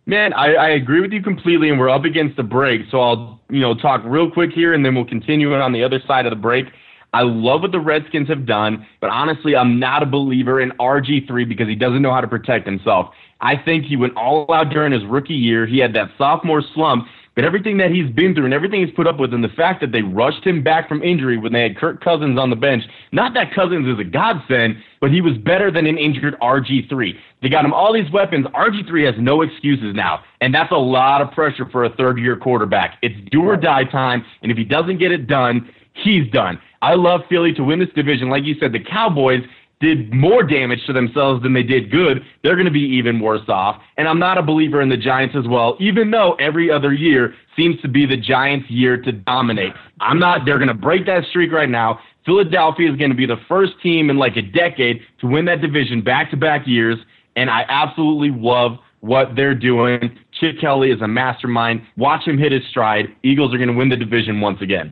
Man, I, I agree with you completely, and we're up against the break, so I'll you know talk real quick here, and then we'll continue it on the other side of the break. I love what the Redskins have done, but honestly, I'm not a believer in RG3 because he doesn't know how to protect himself. I think he went all out during his rookie year. He had that sophomore slump, But everything that he's been through and everything he's put up with, and the fact that they rushed him back from injury when they had Kirk Cousins on the bench, not that Cousins is a godsend, but he was better than an injured RG3. They got him all these weapons. RG3 has no excuses now, and that's a lot of pressure for a third year quarterback. It's do or die time, and if he doesn't get it done, he's done. I love Philly to win this division. Like you said, the Cowboys did more damage to themselves than they did good, they're going to be even worse off. And I'm not a believer in the Giants as well, even though every other year seems to be the Giants' year to dominate. I'm not, they're going to break that streak right now. Philadelphia is going to be the first team in like a decade to win that division back to back years. And I absolutely love what they're doing. Chip Kelly is a mastermind. Watch him hit his stride. Eagles are going to win the division once again.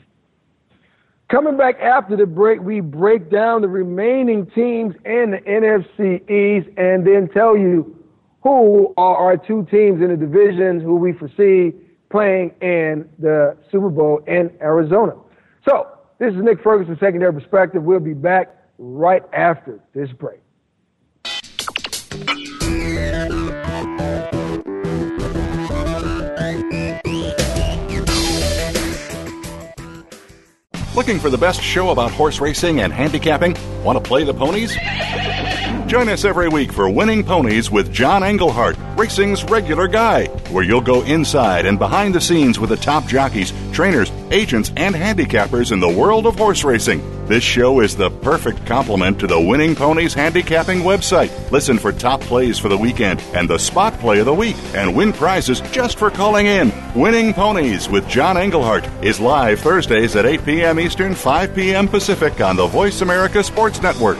Coming back after the break, we break down the remaining teams in the NFC East and then tell you who are our two teams in the division who we foresee playing in the Super Bowl in Arizona. So, this is Nick Ferguson, Secondary Perspective. We'll be back right after this break. Looking for the best show about horse racing and handicapping? Want to play the ponies? Join us every week for Winning Ponies with John Englehart, racing's regular guy, where you'll go inside and behind the scenes with the top jockeys, trainers, agents, and handicappers in the world of horse racing. This show is the perfect complement to the Winning Ponies handicapping website. Listen for top plays for the weekend and the spot play of the week and win prizes just for calling in. Winning Ponies with John Englehart is live Thursdays at 8 p.m. Eastern, 5 p.m. Pacific on the Voice America Sports Network.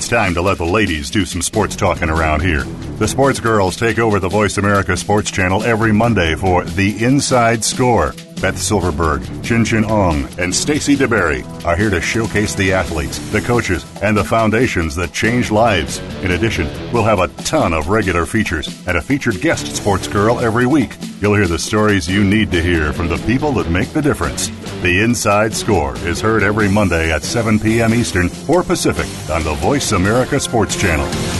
It's time to let the ladies do some sports talking around here. The sports girls take over the Voice America Sports Channel every Monday for The Inside Score. Beth Silverberg, Chin Chin Ong, and Stacy DeBerry are here to showcase the athletes, the coaches, and the foundations that change lives. In addition, we'll have a ton of regular features and a featured guest sports girl every week. You'll hear the stories you need to hear from the people that make the difference. The Inside Score is heard every Monday at 7 p.m. Eastern or Pacific on the Voice America Sports Channel.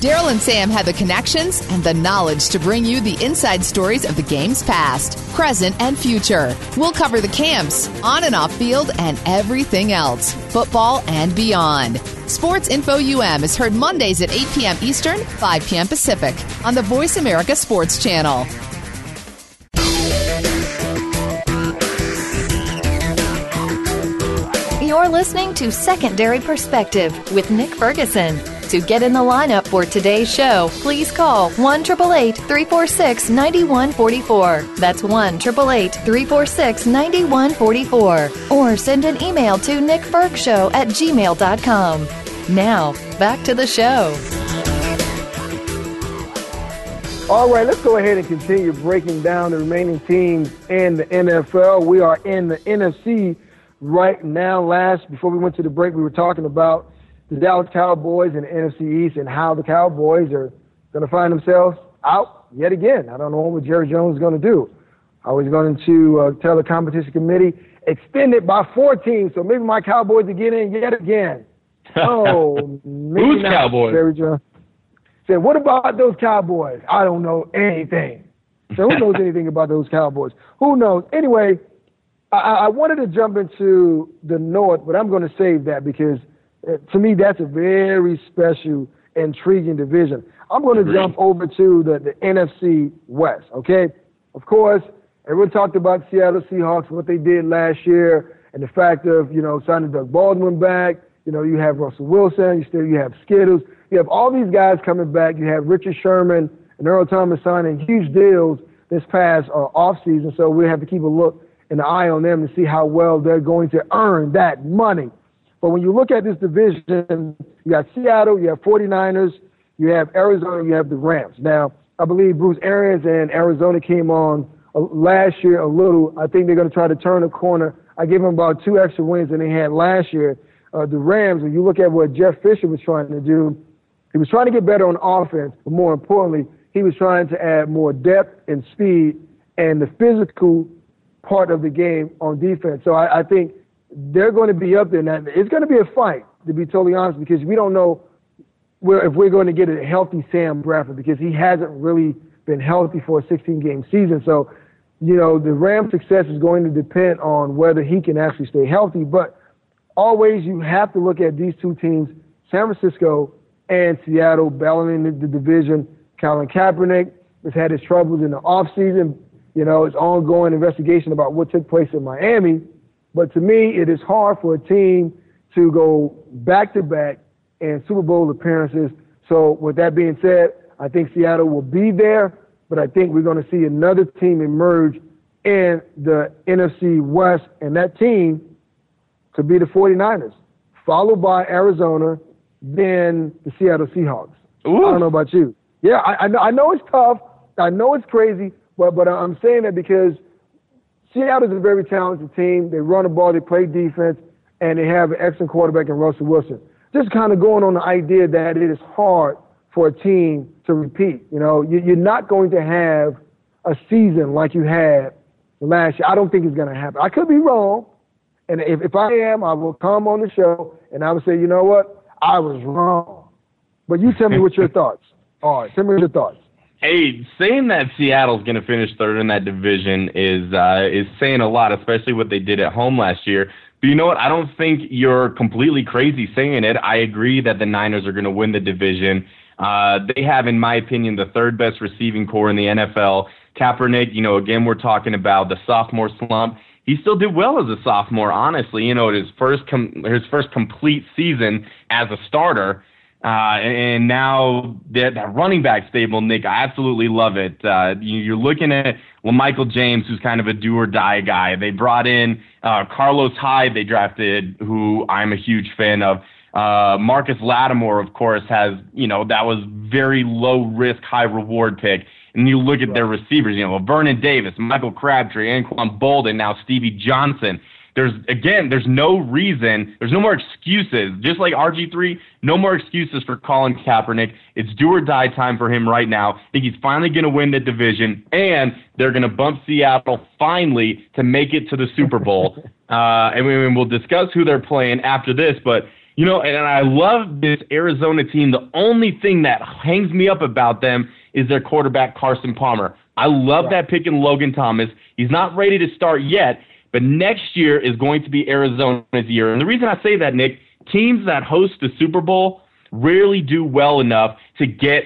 Daryl and Sam have the connections and the knowledge to bring you the inside stories of the game's past, present, and future. We'll cover the camps, on and off field, and everything else, football and beyond. Sports Info UM is heard Mondays at 8 p.m. Eastern, 5 p.m. Pacific on the Voice America Sports Channel. You're listening to Secondary Perspective with Nick Ferguson. To get in the lineup for today's show, please call 1 346 9144. That's 1 346 9144. Or send an email to nickfergshow at gmail.com. Now, back to the show. All right, let's go ahead and continue breaking down the remaining teams in the NFL. We are in the NFC right now. Last, before we went to the break, we were talking about the Dallas Cowboys and the NFC East and how the Cowboys are going to find themselves out yet again. I don't know what Jerry Jones is going to do. I was going to uh, tell the competition committee extend it by four teams, so maybe my Cowboys will get in yet again. Oh, maybe Who's not, Cowboys? Jerry Jones said, "What about those Cowboys?" I don't know anything. So who knows anything about those Cowboys? Who knows? Anyway, I, I wanted to jump into the North, but I'm going to save that because to me that's a very special, intriguing division. I'm going to jump over to the, the NFC West. Okay, of course, everyone talked about Seattle Seahawks, what they did last year, and the fact of you know signing Doug Baldwin back. You know, you have Russell Wilson, you still you have Skittles, you have all these guys coming back. You have Richard Sherman and Earl Thomas signing huge deals this past uh, offseason, so we have to keep a look and an eye on them to see how well they're going to earn that money. But when you look at this division, you got Seattle, you have 49ers, you have Arizona, you have the Rams. Now, I believe Bruce Arians and Arizona came on uh, last year a little. I think they're going to try to turn a corner. I give them about two extra wins than they had last year. Uh, the Rams, when you look at what Jeff Fisher was trying to do, he was trying to get better on offense, but more importantly, he was trying to add more depth and speed and the physical part of the game on defense. So I, I think they're going to be up there. Now, it's going to be a fight, to be totally honest, because we don't know where, if we're going to get a healthy Sam Bradford because he hasn't really been healthy for a 16 game season. So, you know, the Rams' success is going to depend on whether he can actually stay healthy. But always you have to look at these two teams, San Francisco and Seattle, battling the, the division. Colin Kaepernick has had his troubles in the offseason. You know, it's ongoing investigation about what took place in Miami. But to me, it is hard for a team to go back to back in Super Bowl appearances. So, with that being said, I think Seattle will be there, but I think we're going to see another team emerge in the NFC West, and that team could be the 49ers, followed by Arizona, then the Seattle Seahawks. Ooh. I don't know about you. Yeah, I, I, know, I know it's tough. I know it's crazy, but but I'm saying that because Seattle is a very talented team. They run the ball, they play defense, and they have an excellent quarterback in Russell Wilson. Just kind of going on the idea that it is hard for a team to repeat. You know, you're not going to have a season like you had last year. I don't think it's going to happen. I could be wrong. And if, if I am, I will come on the show and I will say, you know what? I was wrong. But you tell me what your thoughts are. Tell me your thoughts. Hey, saying that Seattle's going to finish third in that division is uh, is saying a lot, especially what they did at home last year. But you know what? I don't think you're completely crazy saying it. I agree that the Niners are going to win the division. Uh, they have, in my opinion, the third best receiving core in the NFL. Kaepernick, you know, again, we're talking about the sophomore slump. He still did well as a sophomore, honestly. You know, his first com- his first complete season as a starter. Uh, and now that, that running back stable, Nick, I absolutely love it. Uh, you, are looking at well, Michael James, who's kind of a do or die guy. They brought in uh, Carlos Hyde, they drafted, who I'm a huge fan of. Uh, Marcus Lattimore, of course, has, you know, that was very low risk, high reward pick. And you look at their receivers, you know, Vernon Davis, Michael Crabtree, Anquan Boldin, now Stevie Johnson. There's again, there's no reason, there's no more excuses. Just like RG3, no more excuses for Colin Kaepernick. It's do or die time for him right now. I think he's finally going to win the division, and they're going to bump Seattle finally to make it to the Super Bowl. uh, and we, we'll discuss who they're playing after this, but. You know, and I love this Arizona team. The only thing that hangs me up about them is their quarterback, Carson Palmer. I love that pick in Logan Thomas. He's not ready to start yet, but next year is going to be Arizona's year. And the reason I say that, Nick, teams that host the Super Bowl rarely do well enough to get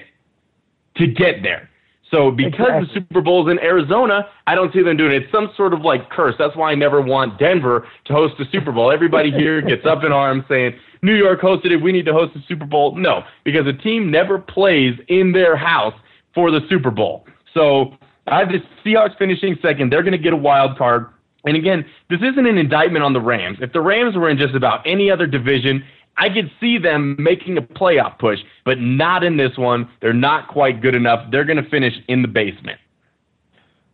to get there. So because exactly. the Super Bowl's in Arizona, I don't see them doing it. It's some sort of like curse. That's why I never want Denver to host the Super Bowl. Everybody here gets up in arms saying New York hosted it. We need to host the Super Bowl. No, because a team never plays in their house for the Super Bowl. So I have the Seahawks finishing second. They're going to get a wild card. And again, this isn't an indictment on the Rams. If the Rams were in just about any other division, I could see them making a playoff push, but not in this one. They're not quite good enough. They're going to finish in the basement.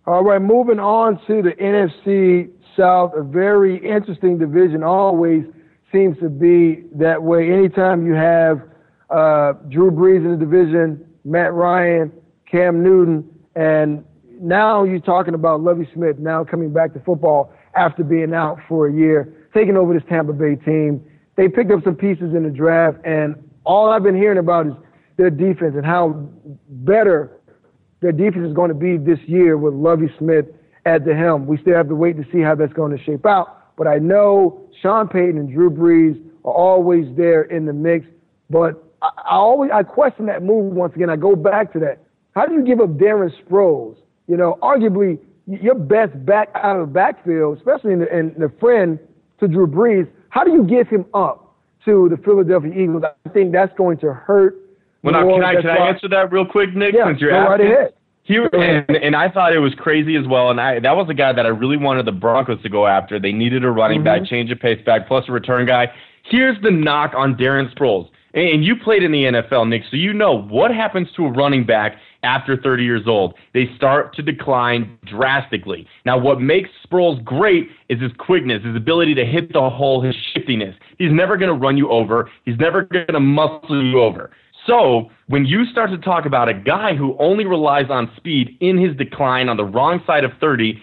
All right, moving on to the NFC South, a very interesting division. Always seems to be that way. Anytime you have uh, Drew Brees in the division, Matt Ryan, Cam Newton, and now you're talking about Lovie Smith now coming back to football after being out for a year, taking over this Tampa Bay team. They picked up some pieces in the draft, and all I've been hearing about is their defense and how better their defense is going to be this year with Lovie Smith at the helm. We still have to wait to see how that's going to shape out. But I know Sean Payton and Drew Brees are always there in the mix. But I, I always I question that move once again. I go back to that. How do you give up Darren Sproles you know, arguably your best back out of the backfield, especially in the, in the friend to Drew Brees, how do you give him up to the Philadelphia Eagles? I think that's going to hurt. Well, now, can I can I answer that real quick, Nick? Yeah, since you're go right ahead. He, and, and I thought it was crazy as well. And I that was a guy that I really wanted the Broncos to go after. They needed a running mm-hmm. back, change of pace back, plus a return guy. Here's the knock on Darren Sproles. And you played in the NFL, Nick, so you know what happens to a running back after 30 years old. They start to decline drastically. Now, what makes Sproles great is his quickness, his ability to hit the hole, his shiftiness. He's never going to run you over. He's never going to muscle you over. So when you start to talk about a guy who only relies on speed in his decline on the wrong side of 30,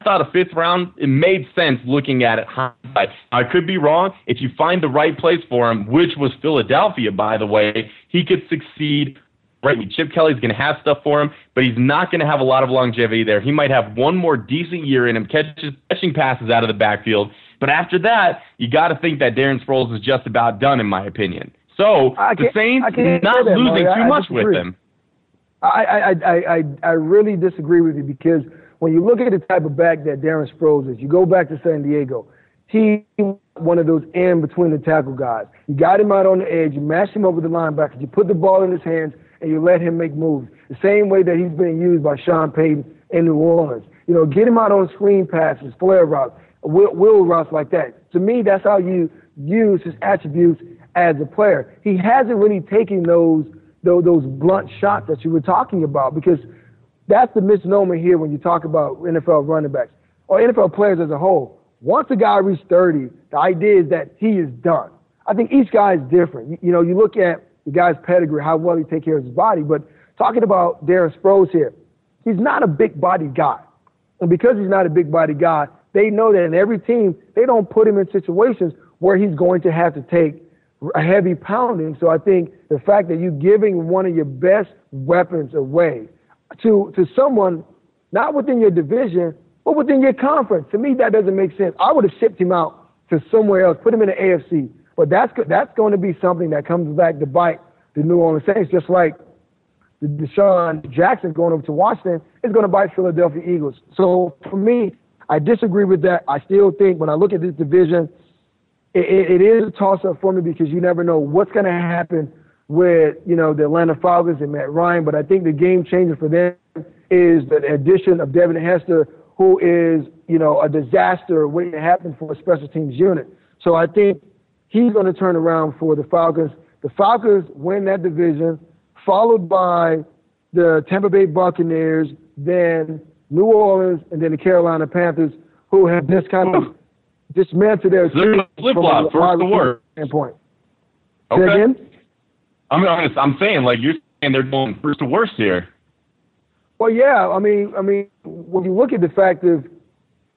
I thought a fifth round, it made sense looking at it hindsight. I could be wrong. If you find the right place for him, which was Philadelphia, by the way, he could succeed Right, Chip Kelly's going to have stuff for him, but he's not going to have a lot of longevity there. He might have one more decent year in him, catches, catching passes out of the backfield. But after that, you got to think that Darren Sproles is just about done, in my opinion. So the Saints not that, losing Mario. too I much disagree. with him. I, I, I, I, I really disagree with you because when you look at the type of back that Darren Sproles is, you go back to San Diego. He one of those in between the tackle guys. You got him out on the edge, you mash him up with the linebackers, you put the ball in his hands, and you let him make moves. The same way that he's being used by Sean Payton in New Orleans. You know, get him out on screen passes, flare routes, will, wheel routes like that. To me, that's how you use his attributes as a player. He hasn't really taken those those, those blunt shots that you were talking about because that's the misnomer here when you talk about NFL running backs or NFL players as a whole. Once a guy reaches 30, the idea is that he is done. I think each guy is different. You, you know, you look at the guy's pedigree, how well he take care of his body, but talking about Darren Sproles here, he's not a big body guy. And because he's not a big body guy, they know that in every team, they don't put him in situations where he's going to have to take a heavy pounding. So I think the fact that you're giving one of your best weapons away to, to someone not within your division, but within your conference, to me, that doesn't make sense. I would have shipped him out to somewhere else, put him in the AFC. But that's, that's going to be something that comes back to bite the New Orleans Saints, just like the DeSean Jackson going over to Washington is going to bite Philadelphia Eagles. So for me, I disagree with that. I still think when I look at this division, it, it is a toss up for me because you never know what's going to happen with you know the Atlanta Falcons and Matt Ryan. But I think the game changer for them is the addition of Devin Hester, who is you know a disaster waiting to happen for a special teams unit. So I think he's going to turn around for the Falcons. The Falcons win that division, followed by the Tampa Bay Buccaneers, then New Orleans, and then the Carolina Panthers, who have just kind of dismantled their They're flip-flop, from a first to wide worst. standpoint. Say Okay. again? I'm honest. I'm saying like you're saying they're going first to worst here. Well, yeah. I mean, I mean, when you look at the fact of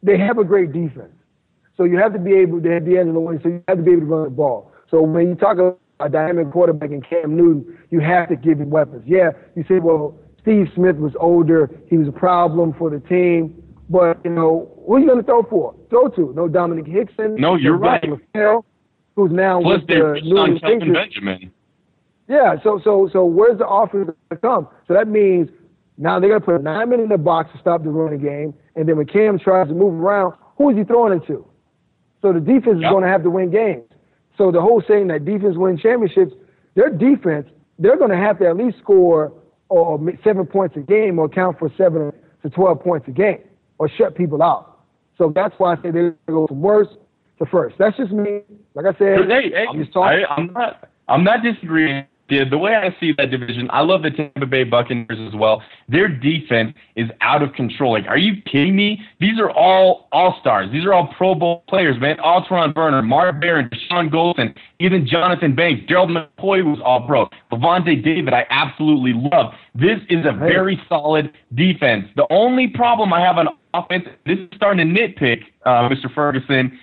they have a great defense, so you have to be able to at the end of the way, so you have to be able to run the ball. So when you talk about a dynamic quarterback in Cam Newton, you have to give him weapons. Yeah, you say, well, Steve Smith was older, he was a problem for the team, but you know, who are you going to throw for? Throw to? No Domenik Hixon. No, you're Rob right. LaFell, who's now Plus with the New England Patriots. Benjamin. Yeah, so so so where's the offense gonna come? So that means now they're gonna put nine men in the box to stop the running game, and then when Cam tries to move around, who is he throwing it to? So the defense is gonna have to win games. So the whole saying that defense win championships, their defense, they're gonna have to at least score or seven points a game or count for seven to twelve points a game or shut people out. So that's why I say they're gonna go from worst to first. That's just me. Like I said, Hey, hey, I'm just talking. I, I'm not. I'm not disagreeing. The, the way I see that division, I love the Tampa Bay Buccaneers as well. Their defense is out of control. Like, are you kidding me? These are all all stars. These are all Pro Bowl players, man. Alterraun Verner, Mark Barron, Dashon Goldson, even Jonathan Banks, Gerald McCoy was all pro. Lavonte David, I absolutely love. This is a very solid defense. The only problem I have on offense, this is starting to nitpick, uh, Mr. Ferguson,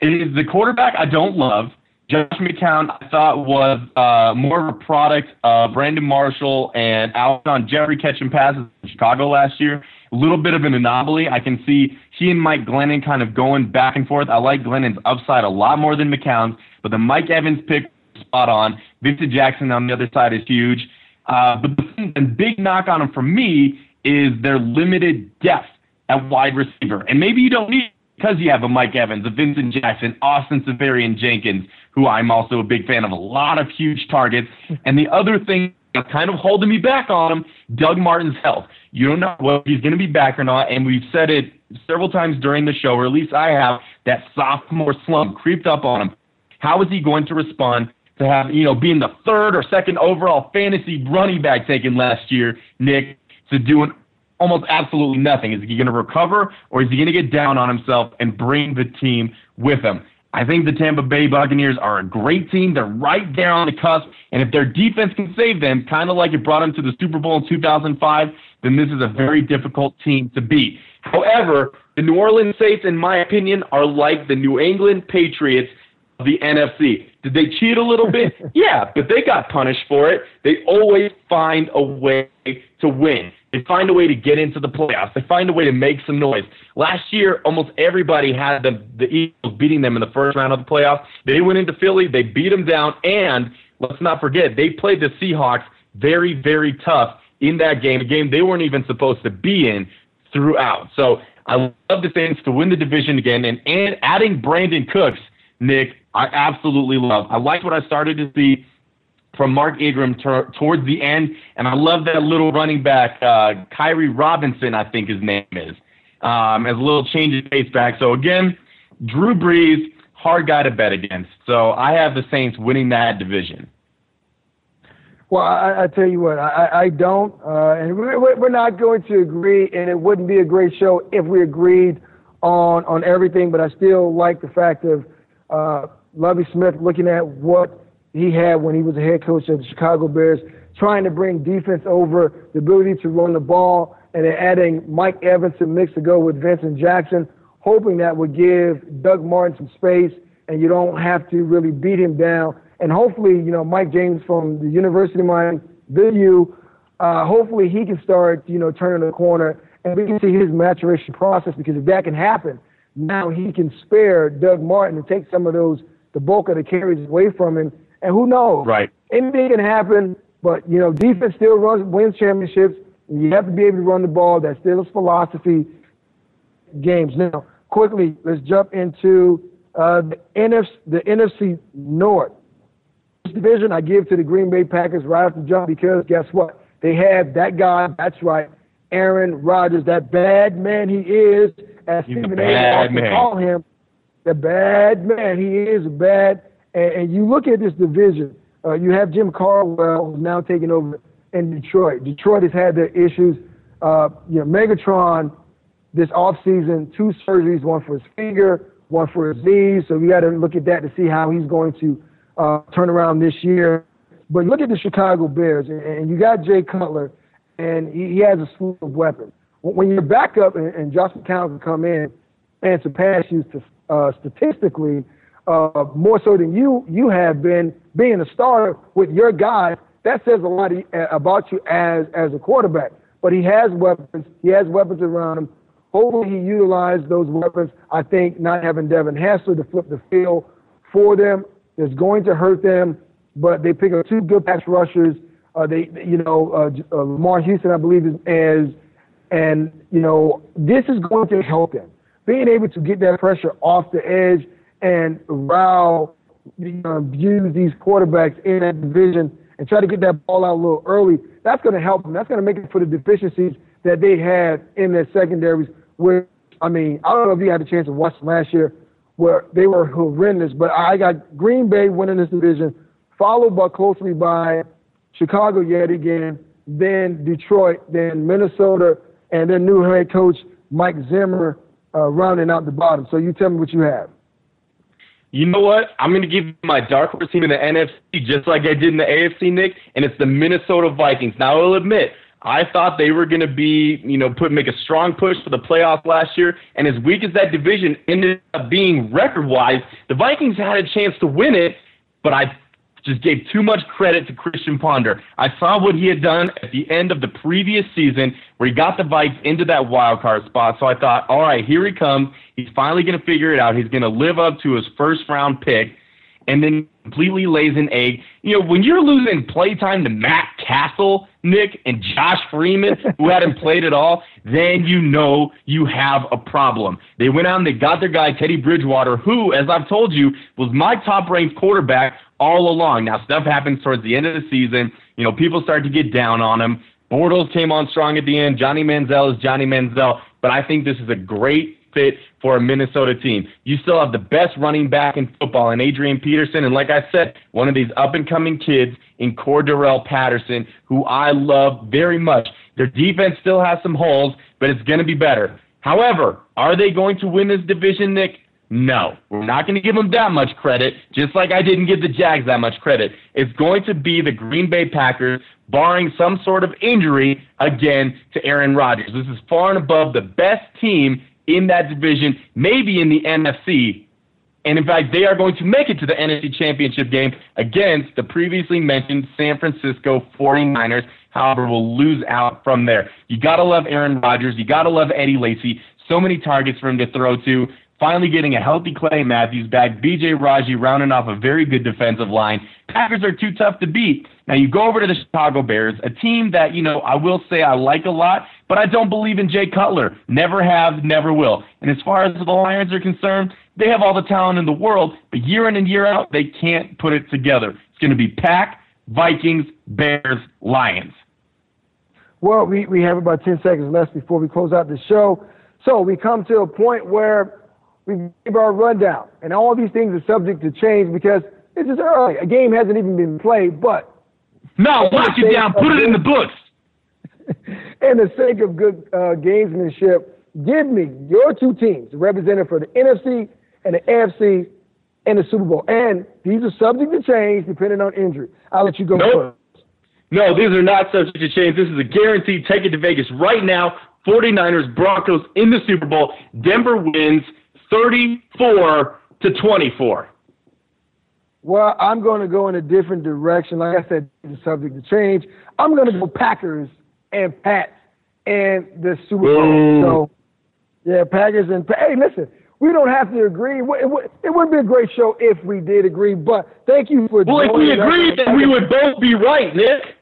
is the quarterback I don't love. Josh McCown, I thought was uh, more of a product of Brandon Marshall and Alshon Jeffery catching passes in Chicago last year. A little bit of an anomaly. I can see he and Mike Glennon kind of going back and forth. I like Glennon's upside a lot more than McCown's, but the Mike Evans pick spot on. Vincent Jackson on the other side is huge. Uh, but the, the big knock on him for me is their limited depth at wide receiver. And maybe you don't need because you have a Mike Evans, a Vincent Jackson, Austin Seferian-Jenkins, who I'm also a big fan of, a lot of huge targets. And the other thing that's kind of holding me back on him, Doug Martin's health. You don't know whether he's going to be back or not, and we've said it several times during the show, or at least I have, that sophomore slump creeped up on him. How is he going to respond to have, you know, being the third or second overall fantasy running back taken last year, Nick, to doing almost absolutely nothing. Is he going to recover or is he going to get down on himself and bring the team with him? I think the Tampa Bay Buccaneers are a great team. They're right there on the cusp. And if their defense can save them, kind of like it brought them to the Super Bowl in 2005, then this is a very difficult team to beat. However, the New Orleans Saints, in my opinion, are like the New England Patriots of the NFC. Did they cheat a little bit? yeah, but they got punished for it. They always find a way to win. They find a way to get into the playoffs. They find a way to make some noise. Last year, almost everybody had the, the Eagles beating them in the first round of the playoffs. They went into Philly, they beat them down, and let's not forget, they played the Seahawks very, very tough in that game, a game they weren't even supposed to be in throughout. So I love the Saints to win the division again, and, and adding Brandin Cooks, Nick, I absolutely love. I liked what I started to see from Mark Ingram ter- towards the end, and I love that little running back, uh, Khiry Robinson, I think his name is, um, as a little change of pace back. So again, Drew Brees, hard guy to bet against. So I have the Saints winning that division. Well, I, I tell you what, I, I don't, uh, and we're, we're not going to agree, and it wouldn't be a great show if we agreed on on everything. But I still like the fact of uh, Lovie Smith looking at what he had when he was a head coach of the Chicago Bears, trying to bring defense over, the ability to run the ball, and then adding Mike Evans to mix to go with Vincent Jackson, hoping that would give Doug Martin some space and you don't have to really beat him down and hopefully, you know, Mike James from the University of Miami, uh, hopefully he can start, you know, turning the corner and we can see his maturation process because if that can happen, now he can spare Doug Martin and take some of those, the bulk of the carries away from him. And who knows? Right. Anything can happen, but, you know, defense still runs, wins championships. You have to be able to run the ball. That's still his philosophy games. Now, quickly, let's jump into uh, the, NFC, the NFC North division I give to the Green Bay Packers right off the jump because guess what? They have that guy, that's right, Aaron Rodgers, that bad man he is, as He's Stephen A. call him, the bad man. He is bad. And, and you look at this division, uh, you have Jim Caldwell who's now taking over in Detroit. Detroit has had their issues. Uh, you know, Megatron this offseason, two surgeries, one for his finger, one for his knees. So we got to look at that to see how he's going to uh, turnaround this year. But look at the Chicago Bears, and you got Jay Cutler, and he, he has a slew of weapons. When you're back up and, and Josh McCown can come in and surpass you to, uh, statistically uh, more so than you you have been being a starter with your guys, that says a lot about you as as a quarterback. But he has weapons. He has weapons around him. Hopefully, he utilized those weapons. I think not having Devin Hester to flip the field for them is going to hurt them, but they pick up two good pass rushers. Uh, they, you know, uh, uh, Lamar Houston, I believe, is, is, and you know, this is going to help them being able to get that pressure off the edge and rile, you know, use these quarterbacks in that division and try to get that ball out a little early. That's going to help them. That's going to make it for the deficiencies that they had in their secondaries. Where I mean, I don't know if you had a chance to watch last year where they were horrendous. But I got Green Bay winning this division, followed by closely by Chicago yet again, then Detroit, then Minnesota, and then new head coach Mike Zimmer uh, rounding out the bottom. So you tell me what you have. You know what? I'm going to give my dark horse team in the NFC, just like I did in the AFC, Nick, and it's the Minnesota Vikings. Now, I'll admit, I thought they were going to be, you know, put make a strong push for the playoffs last year. And as weak as that division ended up being record wise, the Vikings had a chance to win it, but I just gave too much credit to Christian Ponder. I saw what he had done at the end of the previous season where he got the Vikes into that wild card spot. So I thought, all right, here he comes. He's finally going to figure it out. He's going to live up to his first round pick and then completely lays an egg. You know, when you're losing playtime to Matt Cassel, Nick, and Josh Freeman, who hadn't played at all, then you know you have a problem. They went out and they got their guy, Teddy Bridgewater, who, as I've told you, was my top ranked quarterback all along. Now, stuff happens towards the end of the season. You know, people start to get down on him. Bortles came on strong at the end. Johnny Manziel is Johnny Manziel. But I think this is a great fit for a Minnesota team. You still have the best running back in football in Adrian Peterson. And like I said, one of these up and coming kids in Cordarrelle Patterson, who I love very much. Their defense still has some holes, but it's going to be better. However, are they going to win this division, Nick? No, we're not going to give them that much credit, just like I didn't give the Jags that much credit. It's going to be the Green Bay Packers, barring some sort of injury, again, to Aaron Rodgers. This is far and above the best team in that division, maybe in the NFC. And in fact, they are going to make it to the NFC Championship game against the previously mentioned San Francisco 49ers. However, will lose out from there. You got to love Aaron Rodgers. You got to love Eddie Lacy. So many targets for him to throw to. Finally getting a healthy Clay Matthews back. BJ Raji rounding off a very good defensive line. Packers are too tough to beat. Now you go over to the Chicago Bears, a team that, you know, I will say I like a lot, but I don't believe in Jay Cutler. Never have, never will. And as far as the Lions are concerned, they have all the talent in the world, but year in and year out, they can't put it together. It's going to be Pack, Vikings, Bears, Lions. Well, we, we have about 10 seconds left before we close out the show. So we come to a point where we gave our rundown, and all these things are subject to change because it's just early. A game hasn't even been played, but. No, watch it down. Put it in the books. in the sake of good uh, gamesmanship, give me your two teams represented for the NFC and the AFC in the Super Bowl. And these are subject to change depending on injury. I'll let you go nope. first. No, these are not subject to change. This is a guaranteed. Take it to Vegas right now. 49ers, Broncos in the Super Bowl. Denver wins 34 to 24. Well, I'm going to go in a different direction. Like I said, the subject to change. I'm going to go Packers and Pats and the Super Bowl. So, yeah, Packers and hey, listen, we don't have to agree. It, would, it wouldn't be a great show if we did agree. But thank you for. Well, if we agreed, then we would both be right, Nick.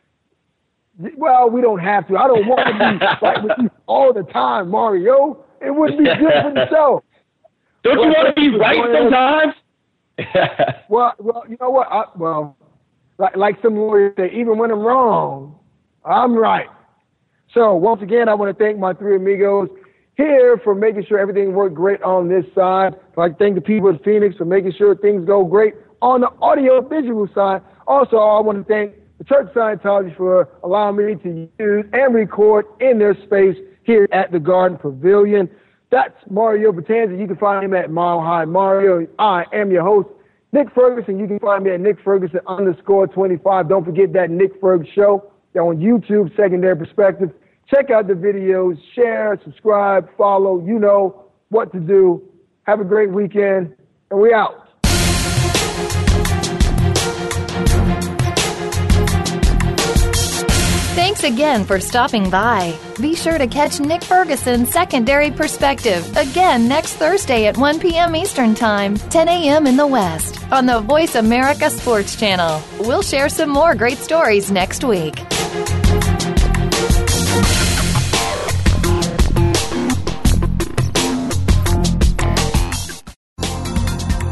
Well, we don't have to. I don't want to be right with you all the time, Mario. It wouldn't be good for the show. Don't you want to be right sometimes? well, well, you know what? I, well, like, like some lawyers say, even when I'm wrong, I'm right. So once again, I want to thank my three amigos here for making sure everything worked great on this side. I'd like to thank the people in Phoenix for making sure things go great on the audio visual side. Also, I want to thank the Church of Scientology for allowing me to use and record in their space here at the Garden Pavilion. That's Mario Batanza. You can find him at Mile High Mario. I am your host, Nick Ferguson. You can find me at Nick Ferguson underscore 25. Don't forget that Nick Ferg show. They're on YouTube, Secondary Perspective. Check out the videos, share, subscribe, follow. You know what to do. Have a great weekend, and we out. Thanks again for stopping by. Be sure to catch Nick Ferguson's Secondary Perspective again next Thursday at 1 p.m. Eastern Time, 10 a.m. in the West on the Voice America Sports Channel. We'll share some more great stories next week.